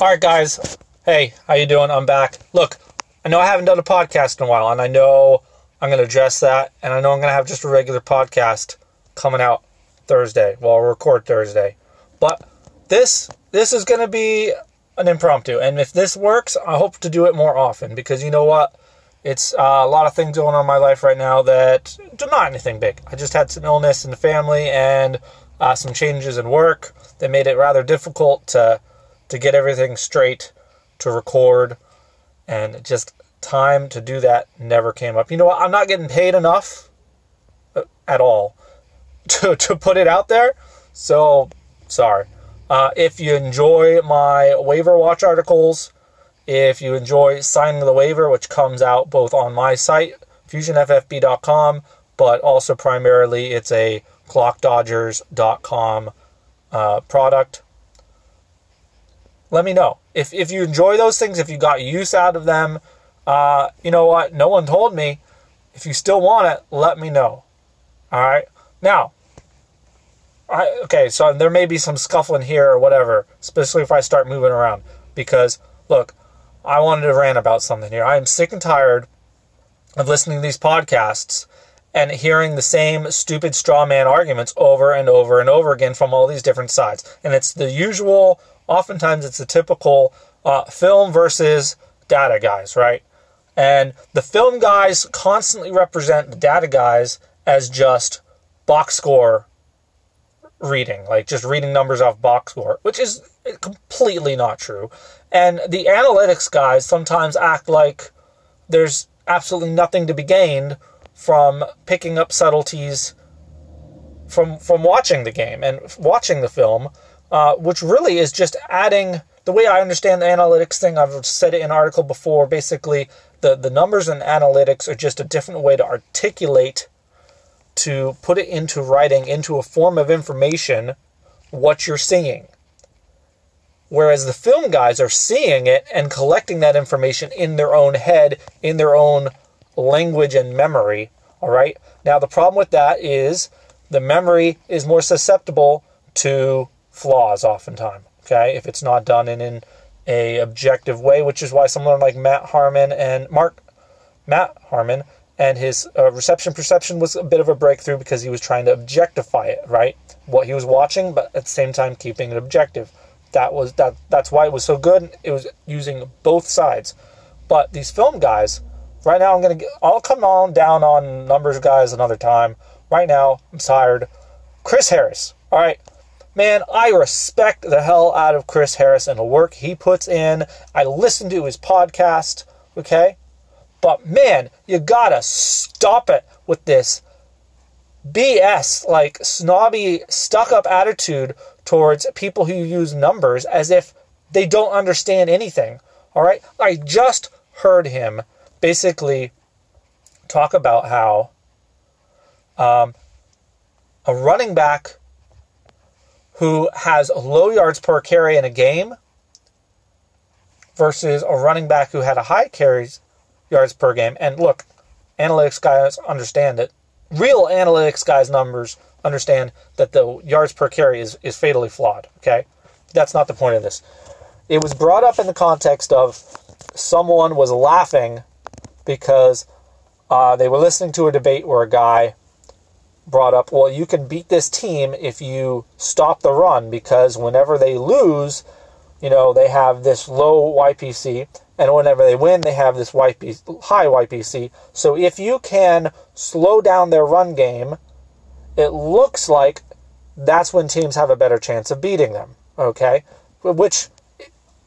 All right, guys. Hey, how you doing? I'm back. Look, I know I haven't done a podcast in a while, and I know I'm going to address that, and I know I'm going to have just a regular podcast coming out Thursday. Well, I'll record Thursday, but this this is going to be an impromptu, and if this works, I hope to do it more often because you know what? It's uh, a lot of things going on in my life right now that do not anything big. I just had some illness in the family and uh, some changes in work that made it rather difficult to to get everything straight, to record, and just time to do that never came up. You know what? I'm not getting paid enough uh, at all to, to put it out there. So, sorry. Uh, if you enjoy my waiver watch articles, if you enjoy signing the waiver, which comes out both on my site, fusionffb.com, but also primarily it's a clockdodgers.com uh, product let me know. If, if you enjoy those things, if you got use out of them, uh, you know what? No one told me. If you still want it, let me know. All right. Now, I, okay, so there may be some scuffling here or whatever, especially if I start moving around. Because, look, I wanted to rant about something here. I am sick and tired of listening to these podcasts and hearing the same stupid straw man arguments over and over and over again from all these different sides. And it's the usual oftentimes it's the typical uh, film versus data guys, right? And the film guys constantly represent the data guys as just box score reading, like just reading numbers off box score, which is completely not true. And the analytics guys sometimes act like there's absolutely nothing to be gained from picking up subtleties from from watching the game and watching the film uh, which really is just adding the way I understand the analytics thing. I've said it in an article before. Basically, the, the numbers and analytics are just a different way to articulate, to put it into writing, into a form of information, what you're seeing. Whereas the film guys are seeing it and collecting that information in their own head, in their own language and memory. All right. Now, the problem with that is the memory is more susceptible to flaws oftentimes. Okay, if it's not done in, in a objective way, which is why someone like Matt Harmon and Mark Matt Harmon and his uh, reception perception was a bit of a breakthrough because he was trying to objectify it, right? What he was watching, but at the same time keeping it objective. That was that. That's why it was so good. It was using both sides. But these film guys, right now, I'm gonna. Get, I'll come on down on numbers guys another time. Right now, I'm tired. Chris Harris. All right, man, I respect the hell out of Chris Harris and the work he puts in. I listen to his podcast, okay? But man, you gotta stop it with this BS, like snobby, stuck up attitude towards people who use numbers as if they don't understand anything. All right? I just heard him basically talk about how um, a running back who has low yards per carry in a game versus a running back who had a high carries yards per game. And look, analytics guys understand it. Real analytics guys' numbers understand that the yards per carry is, is fatally flawed. Okay? That's not the point of this. It was brought up in the context of someone was laughing because uh, they were listening to a debate where a guy brought up, well, you can beat this team if you stop the run because whenever they lose, you know, they have this low YPC, and whenever they win, they have this YPC, high YPC. So if you can slow down their run game, it looks like that's when teams have a better chance of beating them. Okay? Which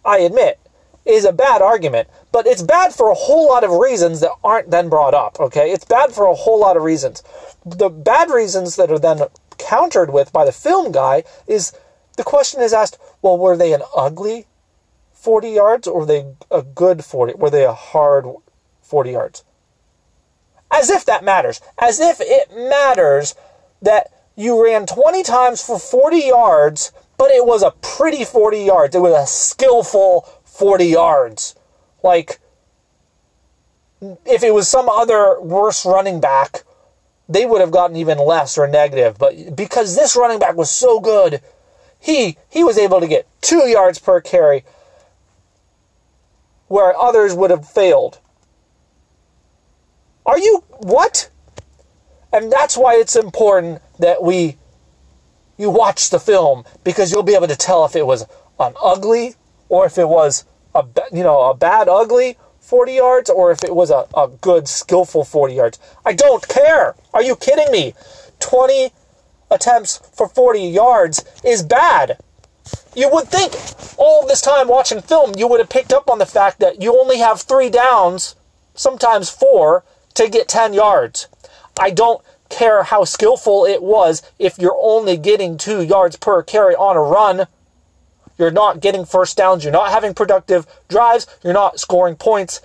I admit is a bad argument, but it's bad for a whole lot of reasons that aren't then brought up. Okay? It's bad for a whole lot of reasons the bad reasons that are then countered with by the film guy is the question is asked, well, were they an ugly 40 yards or were they a good 40? Were they a hard 40 yards? As if that matters. As if it matters that you ran 20 times for 40 yards, but it was a pretty 40 yards. It was a skillful 40 yards. Like, if it was some other worse running back they would have gotten even less or negative. But because this running back was so good, he he was able to get two yards per carry. where others would have failed. Are you what? And that's why it's important that we you watch the film because you'll be able to tell if it was an ugly or if it was a you know a bad ugly 40 yards or if it was a, a good skillful 40 yards. I don't care. Are you kidding me? 20 attempts for 40 yards is bad. You would think all this time watching film, you would have picked up on the fact that you only have three downs, sometimes four, to get 10 yards. I don't care how skillful it was if you're only getting two yards per carry on a run. You're not getting first downs. You're not having productive drives. You're not scoring points.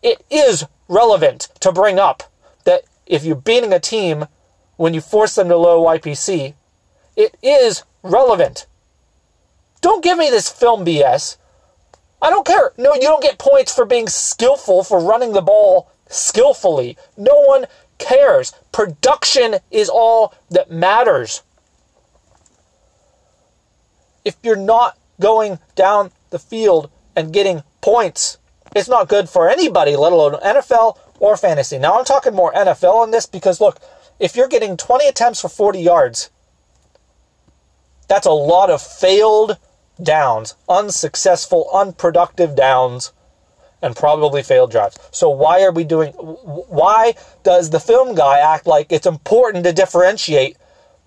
It is relevant to bring up that if you're beating a team when you force them to low YPC, it is relevant. Don't give me this film BS. I don't care. No, you don't get points for being skillful, for running the ball skillfully. No one cares. Production is all that matters. If you're not going down the field and getting points, it's not good for anybody, let alone NFL or fantasy. Now I'm talking more NFL on this because look, if you're getting 20 attempts for 40 yards, that's a lot of failed downs, unsuccessful, unproductive downs, and probably failed drives. So why are we doing? Why does the film guy act like it's important to differentiate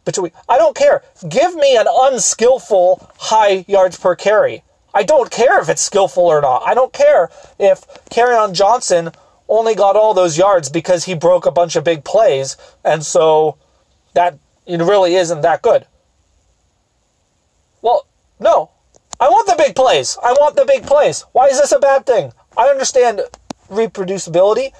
between? I don't care. Give me an unskillful high yards per carry. I don't care if it's skillful or not. I don't care if Kerryon Johnson only got all those yards because he broke a bunch of big plays, and so that it really isn't that good. Well, no. I want the big plays. I want the big plays. Why is this a bad thing? I understand reproducibility.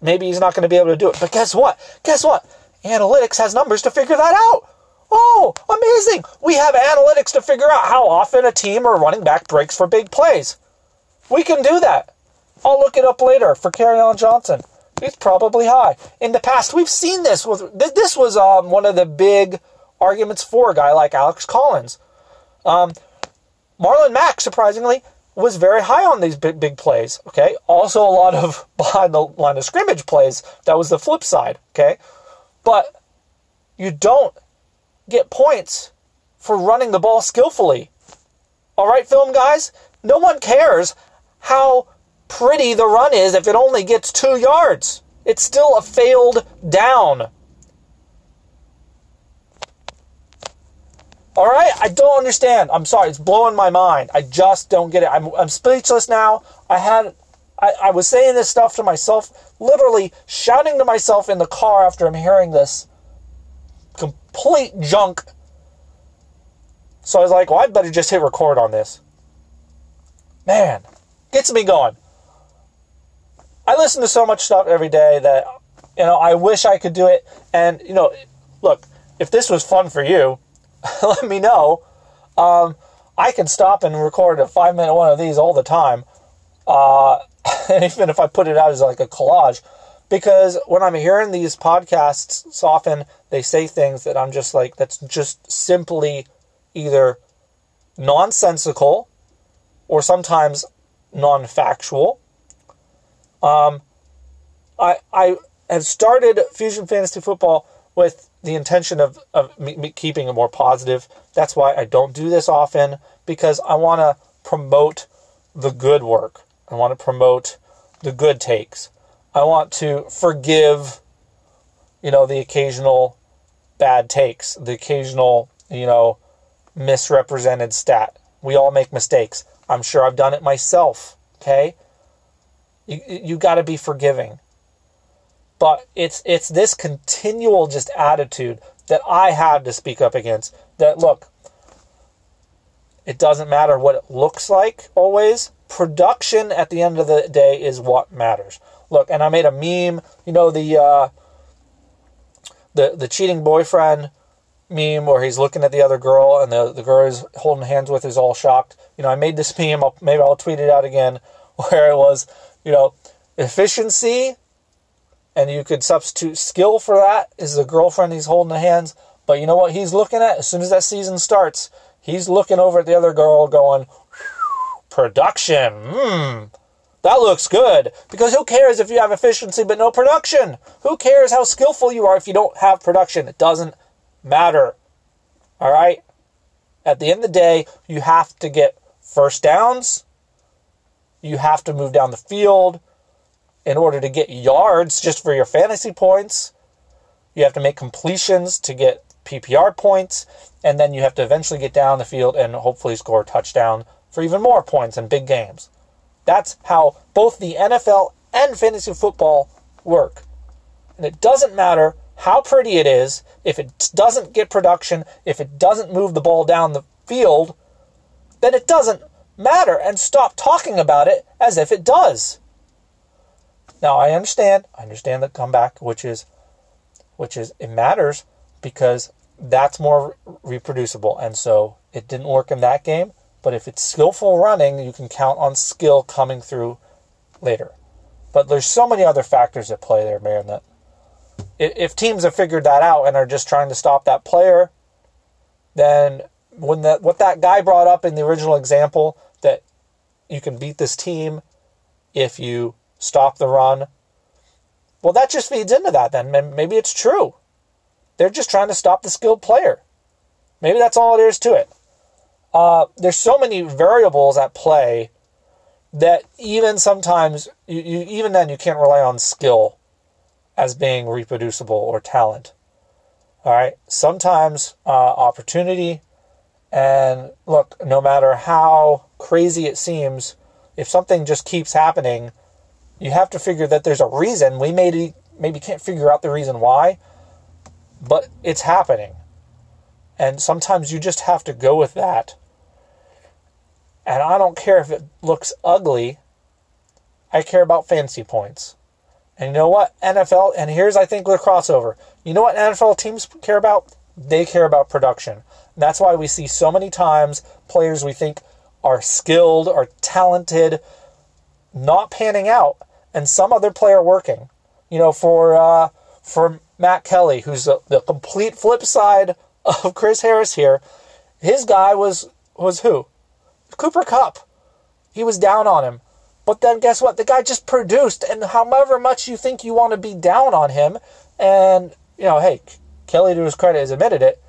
Maybe he's not going to be able to do it. But guess what? Guess what? Analytics has numbers to figure that out. Oh, amazing. We have analytics to figure out how often a team or running back breaks for big plays. We can do that. I'll look it up later for Kerryon Johnson. He's probably high. In the past, we've seen this. With this was um, one of the big arguments for a guy like Alex Collins. Um, Marlon Mack, surprisingly, was very high on these big, big plays. Okay. Also, a lot of behind the line of scrimmage plays. That was the flip side. Okay. But you don't get points for running the ball skillfully. All right, film guys? No one cares how pretty the run is if it only gets two yards. It's still a failed down. All right, I don't understand. I'm sorry, it's blowing my mind. I just don't get it. I'm, I'm speechless now. I had, I, I was saying this stuff to myself, literally shouting to myself in the car after I'm hearing this complete junk. So I was like, well, I better just hit record on this. Man, gets me going. I listen to so much stuff every day that, you know, I wish I could do it. And, you know, look, if this was fun for you, let me know. Um, I can stop and record a five minute one of these all the time. Uh, and even if I put it out as like a collage, because when I'm hearing these podcasts, so often they say things that I'm just like, that's just simply either nonsensical or sometimes non factual um, I I have started Fusion Fantasy Football with the intention of of me, me keeping it more positive. That's why I don't do this often because I want to promote the good work. I want to promote the good takes. I want to forgive, you know, the occasional bad takes, the occasional, you know, misrepresented stat. We all make mistakes. I'm sure I've done it myself. Okay. You you got to be forgiving. But it's it's this continual just attitude that I have to speak up against. That look, it doesn't matter what it looks like always. Production at the end of the day is what matters. Look, and I made a meme. You know the uh, the the cheating boyfriend meme where he's looking at the other girl and the the girl is holding hands with is all shocked. You know, I made this meme. I'll, maybe I'll tweet it out again where it was you know, efficiency, and you could substitute skill for that is the girlfriend he's holding the hands. But you know what he's looking at? As soon as that season starts, he's looking over at the other girl going, production. Hmm. That looks good. Because who cares if you have efficiency but no production? Who cares how skillful you are if you don't have production? It doesn't matter. All right? At the end of the day, you have to get first downs. You have to move down the field in order to get yards just for your fantasy points. You have to make completions to get PPR points. And then you have to eventually get down the field and hopefully score a touchdown for even more points in big games. That's how both the NFL and fantasy football work. And it doesn't matter how pretty it is, if it doesn't get production, if it doesn't move the ball down the field, then it doesn't matter and stop talking about it as if it does. Now I understand, I understand the comeback, which is which is it matters because that's more reproducible. And so it didn't work in that game, but if it's skillful running, you can count on skill coming through later. But there's so many other factors at play there, man, that if teams have figured that out and are just trying to stop that player, then when that what that guy brought up in the original example that you can beat this team if you stop the run, well, that just feeds into that. Then maybe it's true. They're just trying to stop the skilled player. Maybe that's all it is to it. Uh, there's so many variables at play that even sometimes you, you even then you can't rely on skill as being reproducible or talent. All right. Sometimes uh, opportunity, and look, no matter how crazy it seems, if something just keeps happening, you have to figure that there's a reason. We maybe maybe can't figure out the reason why, but it's happening. And sometimes you just have to go with that. And I don't care if it looks ugly. I care about fantasy points. And you know what? NFL, and here's, I think, the crossover. You know what NFL teams care about? They care about production. That's why we see so many times players we think are skilled, are talented, not panning out, and some other player working. You know, for uh, for Matt Kelley, who's the, the complete flip side of Chris Harris here, his guy was was who? Cooper Kupp. He was down on him. But then guess what? The guy just produced, and however much you think you want to be down on him, and you know, hey, Kelley to his credit has admitted it,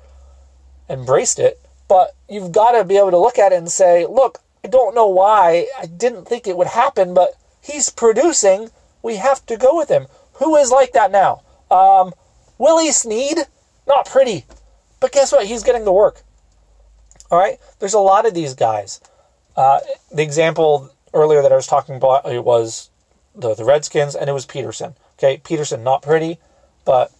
embraced it, but you've got to be able to look at it and say, look, I don't know why, I didn't think it would happen, but he's producing. We have to go with him. Who is like that now? Um, Willie Snead, not pretty, but guess what? He's getting the work. All right, there's a lot of these guys. Uh, the example earlier that I was talking about it was the the Redskins, and it was Peterson. Okay, Peterson not pretty, but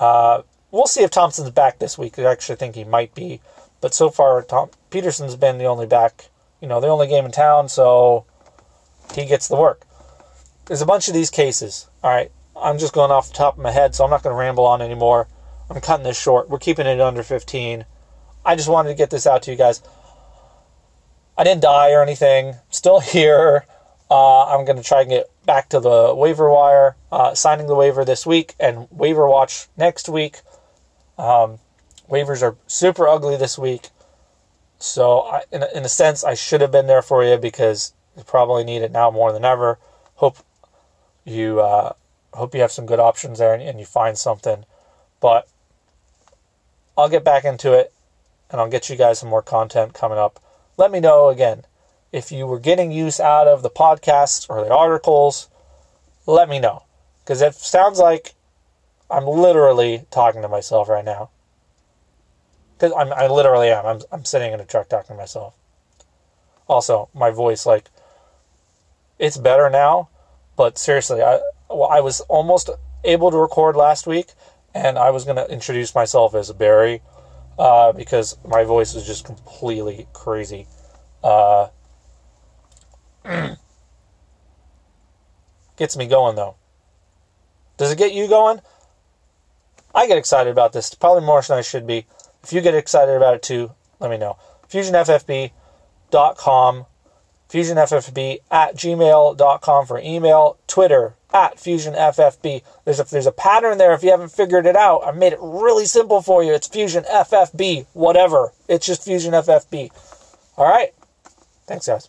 uh, we'll see if Thompson's back this week. I actually think he might be, but so far Tom Peterson's been the only back. You know, the only game in town, so he gets the work. There's a bunch of these cases. All right, I'm just going off the top of my head, so I'm not going to ramble on anymore. I'm cutting this short. We're keeping it under 15. I just wanted to get this out to you guys. I didn't die or anything. Still here. Uh, I'm going to try and get back to the waiver wire, uh, signing the waiver this week and waiver watch next week. Um, waivers are super ugly this week. So, I, in, a, in a sense, I should have been there for you because you probably need it now more than ever. Hope you uh, hope you have some good options there and, and you find something. But I'll get back into it and I'll get you guys some more content coming up let me know again if you were getting use out of the podcasts or the articles. Let me know because it sounds like I'm literally talking to myself right now. Because I'm, I literally am. I'm, I'm sitting in a truck talking to myself. Also, my voice, like, it's better now, but seriously, I, well, I was almost able to record last week, and I was going to introduce myself as Barry uh, because my voice is just completely crazy. Uh, gets me going though. Does it get you going? I get excited about this probably more than I should be. If you get excited about it too, let me know. FusionFFB.com, FusionFFB at gmail.com for email, Twitter at FusionFFB. There's a, there's a pattern there if you haven't figured it out. I made it really simple for you. It's FusionFFB, whatever. It's just FusionFFB. All right. Thanks, guys.